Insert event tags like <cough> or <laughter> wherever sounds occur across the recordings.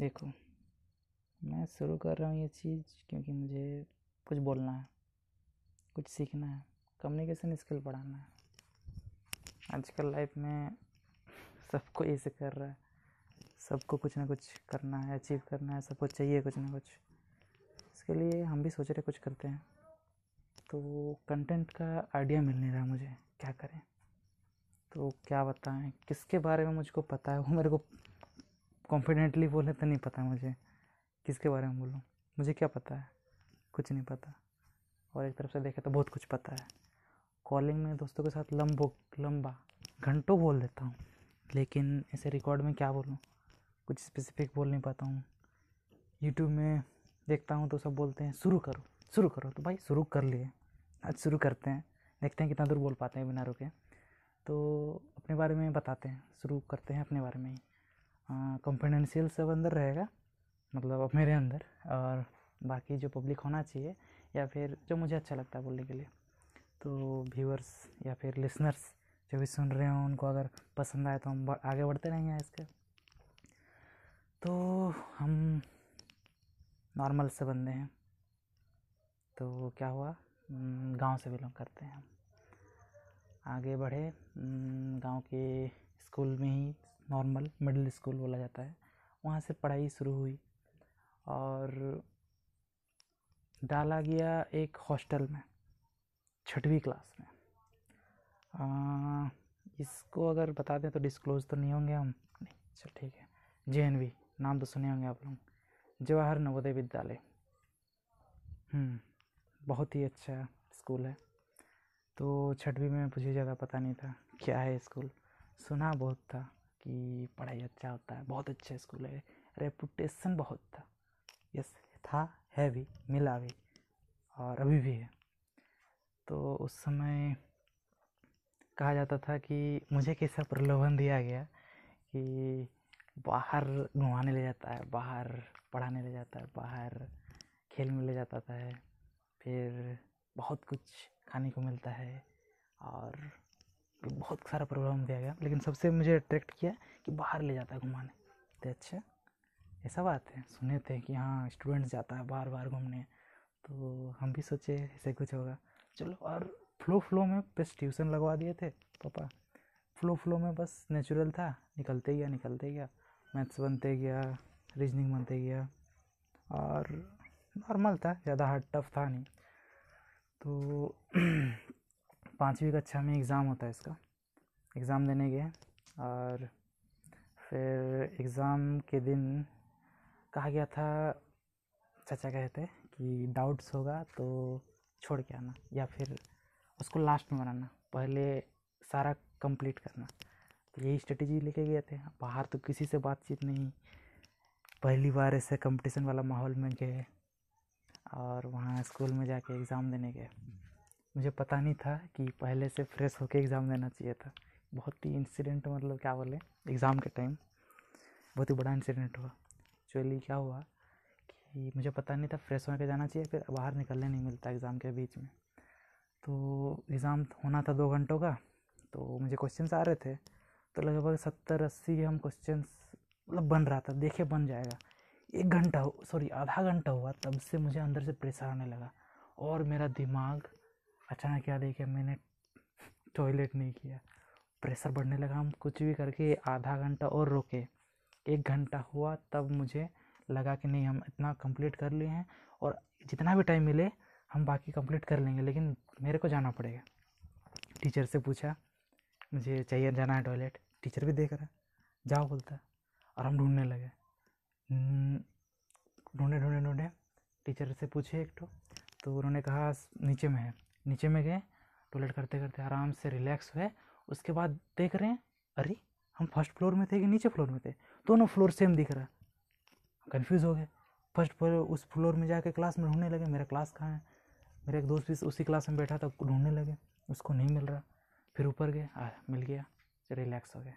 देखो, मैं शुरू कर रहा हूँ ये चीज़ क्योंकि मुझे कुछ बोलना है, कुछ सीखना है कम्युनिकेशन स्किल बढ़ाना है। आजकल लाइफ में सबको ऐसे कर रहा है, सबको कुछ ना कुछ करना है अचीव करना है, सबको चाहिए कुछ ना कुछ। इसके लिए हम भी सोच रहे कुछ करते हैं। तो कंटेंट का आइडिया मिल नहीं रहा मुझे, क्या करें? तो क्या बताएँ? किसके बारे में मुझको पता है? वो मेरे को कॉन्फिडेंटली बोले तो नहीं पता मुझे। किसके बारे में बोलूँ? मुझे क्या पता है? कुछ नहीं पता। और एक तरफ़ से देखे तो बहुत कुछ पता है। कॉलिंग में दोस्तों के साथ लंबो, लंबा, घंटों बोल देता हूँ। लेकिन ऐसे रिकॉर्ड में क्या बोलूँ? कुछ स्पेसिफिक बोल नहीं पाता हूँ। यूट्यूब में देखता हूँ तो सब बोलते हैं, शुरू करो शुरू करो। तो भाई, शुरू कर लिए। आज शुरू करते हैं। देखते हैं कितना दूर बोल पाते हैं बिना रुके। तो अपने बारे में बताते हैं। शुरू करते हैं अपने बारे में ही। कॉन्फिडेंशियल सब अंदर रहेगा मतलब मेरे अंदर, और बाकी जो पब्लिक होना चाहिए, या फिर जो मुझे अच्छा लगता है बोलने के लिए। तो व्यूअर्स या फिर लिसनर्स जो भी सुन रहे हो, उनको अगर पसंद आए तो हम आगे बढ़ते रहेंगे इसके तो हम नॉर्मल से बंदे हैं। तो क्या हुआ? गाँव से बिलोंग करते हैं हम। आगे बढ़े। गाँव के स्कूल में ही नॉर्मल मिडिल स्कूल बोला जाता है। वहाँ से पढ़ाई शुरू हुई और डाला गया एक हॉस्टल में छठवीं क्लास में। आ, इसको अगर बता दें तो डिस्क्लोज तो नहीं होंगे हम। नहीं चल ठीक है। जे एन वी नाम तो सुने होंगे आप लोग। जवाहर नवोदय विद्यालय। हम्म, बहुत ही अच्छा स्कूल है। तो छठवीं में मुझे ज़्यादा पता नहीं था क्या है स्कूल? सुना बहुत था। कि पढ़ाई अच्छा होता है, बहुत अच्छा स्कूल है। रेपुटेशन बहुत था। यस था, है भी, मिला भी, और अभी भी है। तो उस समय कहा जाता था कि मुझे कैसा प्रलोभन दिया गया कि बाहर घुमाने ले जाता है, बाहर पढ़ाने ले जाता है, बाहर खेल में ले जाता था फिर बहुत कुछ खाने को मिलता है, और बहुत सारा प्रॉब्लम दिया गया। लेकिन सबसे मुझे अट्रैक्ट किया कि बाहर ले जाता है घुमाने। तो अच्छा ऐसा बात है। सुने थे कि हाँ स्टूडेंट्स जाता है बार बार घूमने। तो हम भी सोचे ऐसे कुछ होगा। चलो, और फ्लो फ्लो में बस ट्यूशन लगवा दिए थे पापा। फ्लो फ्लो में बस नेचुरल था। निकलते गया निकलते गया। मैथ्स बनते गया रीजनिंग बनते गया। और नॉर्मल था, ज़्यादा हार्ड टफ था नहीं। तो <clears throat> पाँचवीं कक्षा में एग्ज़ाम होता है इसका। एग्ज़ाम देने गए और फिर एग्ज़ाम के दिन कहा गया था, चाचा कहते कि डाउट्स होगा तो छोड़ के आना या फिर उसको लास्ट में बनाना, पहले सारा कंप्लीट करना। तो यही स्ट्रेटेजी लेके गए थे। बाहर तो किसी से बातचीत नहीं। पहली बार ऐसे कंपटीशन वाला माहौल में गए और वहाँ स्कूल में जाके एग्ज़ाम देने गए। मुझे पता नहीं था कि पहले से फ्रेश होके एग्ज़ाम देना चाहिए था। बहुत ही इंसिडेंट मतलब क्या बोले, एग्ज़ाम के टाइम बहुत ही बड़ा इंसिडेंट हुआ। एक्चुअली क्या हुआ कि मुझे पता नहीं था फ्रेश होकर जाना चाहिए, फिर बाहर निकलने नहीं मिलता एग्ज़ाम के बीच में। तो एग्ज़ाम होना था दो घंटों का तो मुझे क्वेश्चन आ रहे थे तो लगभग सत्तर अस्सी हम क्वेश्चन मतलब बन रहा था, देखे बन जाएगा। एक घंटा सॉरी आधा घंटा हुआ, तब से मुझे अंदर से प्रेशर आने लगा और मेरा दिमाग अचानक क्या देखे मैंने टॉयलेट नहीं किया। प्रेशर बढ़ने लगा, हम कुछ भी करके आधा घंटा और रोके। एक घंटा हुआ, तब मुझे लगा कि नहीं, हम इतना कंप्लीट कर लिए हैं और जितना भी टाइम मिले, हम बाकी कंप्लीट कर लेंगे, लेकिन मेरे को जाना पड़ेगा। टीचर से पूछा, मुझे चाहिए जाना है टॉयलेट टीचर भी देख रहा जाओ, बोलता और हम ढूँढने लगे। ढूंढे ढूंढे ढूंढे। टीचर से पूछे एक तो उन्होंने कहा नीचे में है। नीचे में गए, टॉयलेट करते करते आराम से रिलैक्स हुए। उसके बाद देख रहे हैं, अरे, हम फ़र्स्ट फ्लोर में थे कि नीचे फ्लोर में थे? दोनों फ्लोर सेम दिख रहा। है कन्फ्यूज़ हो गए। फ़र्स्ट फ्लोर, उस फ्लोर में जाके क्लास में ढूँढने लगे, मेरा क्लास कहाँ है? मेरा एक दोस्त भी उसी क्लास में बैठा था, ढूँढने लगे। उसको नहीं मिल रहा। फिर ऊपर गए, आ, मिल गया, रिलैक्स हो गया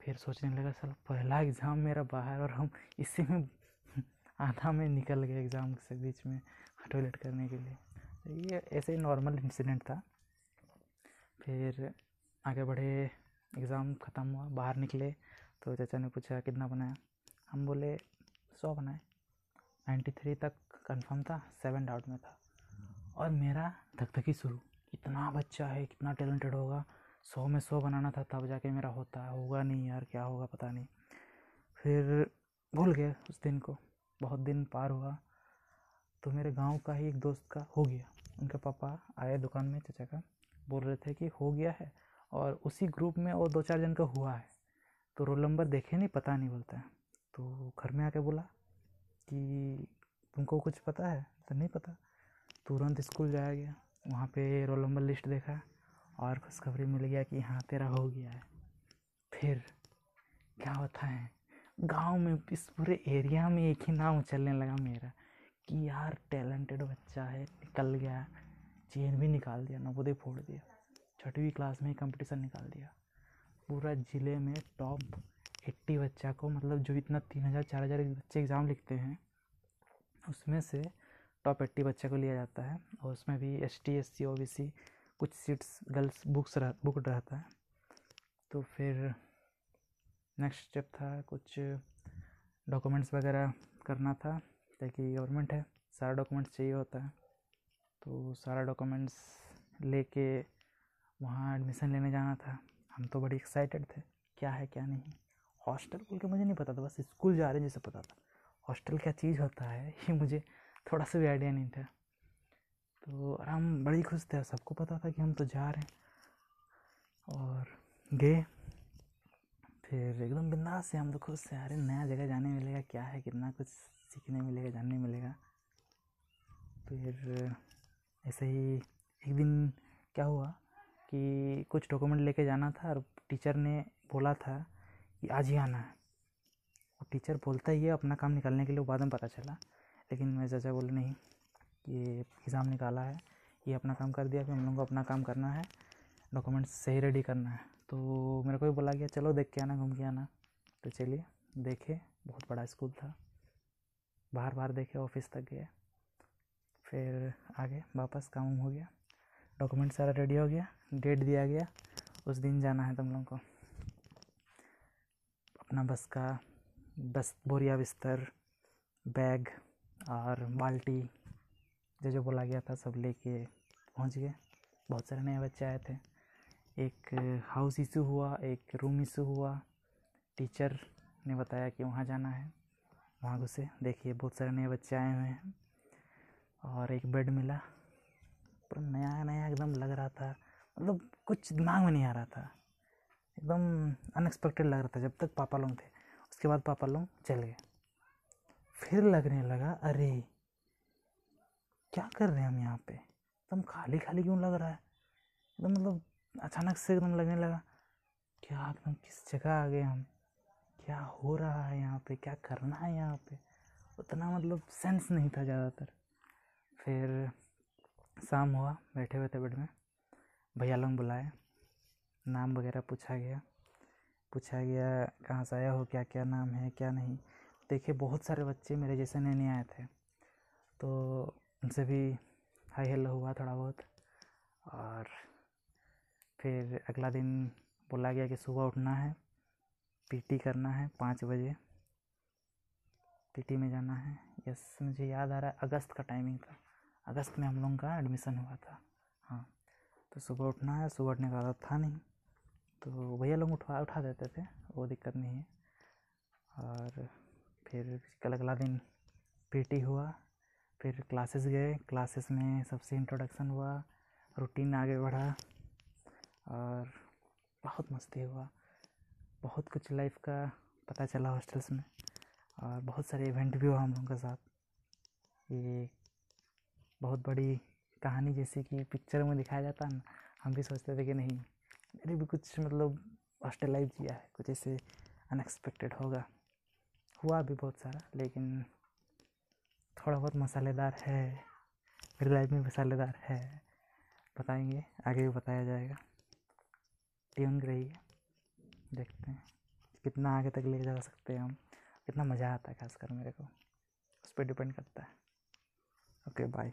फिर सोचने लगा सर पहला एग्ज़ाम मेरा बाहर और हम इसी में, <laughs> आधा में निकल गए एग्ज़ाम से बीच में, टॉयलेट करने के लिए। ये ऐसे नॉर्मल इंसिडेंट था। फिर आगे बढ़े एग्ज़ाम ख़त्म हुआ, बाहर निकले तो चाचा ने पूछा, कितना बनाया? हम बोले, सौ बनाए। नाइन्टी थ्री तक कंफर्म था सेवन डाउट में था। और मेरा धक धकी शुरू। इतना बच्चा है, कितना टैलेंटेड होगा। सौ में सौ बनाना था, तब जाके मेरा होता, होगा नहीं यार, क्या होगा पता नहीं। फिर भूल गए उस दिन को। बहुत दिन पार हुआ। तो मेरे गाँव का ही एक दोस्त का हो गया। उनके पापा आए दुकान में, चाचा का, बोल रहे थे कि हो गया है और उसी ग्रुप में और दो चार जन का हुआ है। तो रोल नंबर देखे नहीं, पता नहीं बोलता है। तो घर में आके बोला कि तुमको कुछ पता है? तो नहीं पता। तुरंत स्कूल जाया गया। वहाँ पे रोल नंबर लिस्ट देखा और खुशखबरी मिल गया कि हाँ तेरा हो गया है। फिर क्या होता है गाँव में इस पूरे एरिया में एक ही नाम चलने लगा मेरा। कि यार टैलेंटेड बच्चा है, निकल गया। चेन भी निकाल दिया, नवोदय फोड़ दिया। छठवीं क्लास में कंपटीशन निकाल दिया। पूरा ज़िले में टॉप एट्टी बच्चा को मतलब जो इतना तीन हज़ार, चार हज़ार बच्चे एग्ज़ाम लिखते हैं, उसमें से टॉप एट्टी बच्चे को लिया जाता है। और उसमें भी S T S C O B C कुछ सीट्स गर्ल्स बुक्स रह बुक रहता है। तो फिर नेक्स्ट स्टेप था कुछ डॉक्यूमेंट्स वगैरह करना था। ताकि गवर्नमेंट है, सारा डॉक्यूमेंट्स चाहिए होता है। तो सारा डॉक्यूमेंट्स लेके वहाँ एडमिशन लेने जाना था। हम तो बड़ी एक्साइटेड थे, क्या है, क्या नहीं। हॉस्टल बोल के मुझे नहीं पता था, बस स्कूल जा रहे हैं जैसे पता था। हॉस्टल क्या चीज़ होता है, ये मुझे थोड़ा सा भी आइडिया नहीं था। तो हम बड़ी खुश थे, सबको पता था कि हम तो जा रहे हैं। और गए। फिर एकदम बिंदास से हम तो खुश थे अरे, नया जगह जाने मिलेगा, क्या है? कितना कुछ सीखने मिलेगा, जानने मिलेगा। फिर ऐसे ही एक दिन क्या हुआ कि कुछ डॉक्यूमेंट लेके जाना था और टीचर ने बोला था कि आज ही आना है। वो टीचर बोलता ही है, अपना काम निकालने के लिए बाद में पता चला। लेकिन मैं चाचा बोले, नहीं, ये एग्ज़ाम निकाला है, ये अपना काम कर दिया कि हम लोग को अपना काम करना है डॉक्यूमेंट्स सही रेडी करना है। तो मेरे को भी बोला गया, चलो देख के आना, घूम के आना। तो चलिए, देखे, बहुत बड़ा स्कूल था। बाहर बाहर देखे, ऑफ़िस तक गए। फिर आगे वापस काम हो गया। डॉक्यूमेंट सारा रेडी हो गया, डेट दिया गया। उस दिन जाना है तुम लोगों को। अपना बस का, बस, बोरिया बिस्तर, बैग और बाल्टी, जो जो बोला गया था, सब लेके पहुँच गए। बहुत सारे नए बच्चे आए थे। एक हाउस इशू हुआ, एक रूम इशू हुआ। टीचर ने बताया कि वहाँ जाना है। वहाँ घुसे। देखिए, बहुत सारे नए बच्चे आए हुए हैं। और एक बेड मिला। पर नया नया एकदम लग रहा था। मतलब कुछ दिमाग में नहीं आ रहा था। एकदम अनएक्सपेक्टेड लग रहा था जब तक पापा लोग थे। उसके बाद पापा लोग चल गए। फिर लगने लगा, अरे, क्या कर रहे हैं हम यहाँ पे? एकदम खाली खाली क्यों लग रहा है? एकदम मतलब अचानक से एकदम लगने लगा, क्या एकदम किस जगह आ गए हम? क्या हो रहा है यहाँ पे? क्या करना है यहाँ पे? उतना मतलब सेंस नहीं था ज़्यादातर। फिर शाम हुआ, बैठे हुए थे बेड में। भैया लोग बुलाए, नाम वगैरह पूछा गया। पूछा गया, कहाँ से आया हो? क्या क्या नाम है, क्या नहीं? देखे बहुत सारे बच्चे मेरे जैसे नए नए आए थे। तो उनसे भी हाई हेलो हुआ थोड़ा बहुत। फिर अगला दिन बोला गया कि सुबह उठना है पीटी करना है, पाँच बजे पीटी में जाना है। यस, मुझे याद आ रहा है अगस्त का टाइमिंग था। अगस्त में हम लोगों का एडमिशन हुआ था। हाँ तो सुबह उठना है, सुबह उठने का आदत था नहीं। तो भैया लोग उठवा, उठा देते थे, वो दिक्कत नहीं है। और फिर कल अगला दिन पीटी हुआ, फिर क्लासेस गए। क्लासेस में सबसे इंट्रोडक्शन हुआ रूटीन आगे बढ़ा। और बहुत मस्ती हुआ। बहुत कुछ लाइफ का पता चला हॉस्टल्स में और बहुत सारे इवेंट भी हुआ हम लोगों के साथ। ये बहुत बड़ी कहानी जैसे कि पिक्चर में दिखाया जाता है ना, हम भी सोचते थे कि नहीं मेरे भी कुछ मतलब हॉस्टल लाइफ जिया है, कुछ ऐसे अनएक्सपेक्टेड होगा। हुआ भी बहुत सारा, लेकिन थोड़ा बहुत मसालेदार है। मेरी लाइफ में मसालेदार है, बताएँगे, आगे भी बताया जाएगा। ट्यून है। देखते हैं कितना आगे तक ले जा सकते हैं हम। कितना मज़ा आता है खासकर मेरे को। उस पर डिपेंड करता है। Okay bye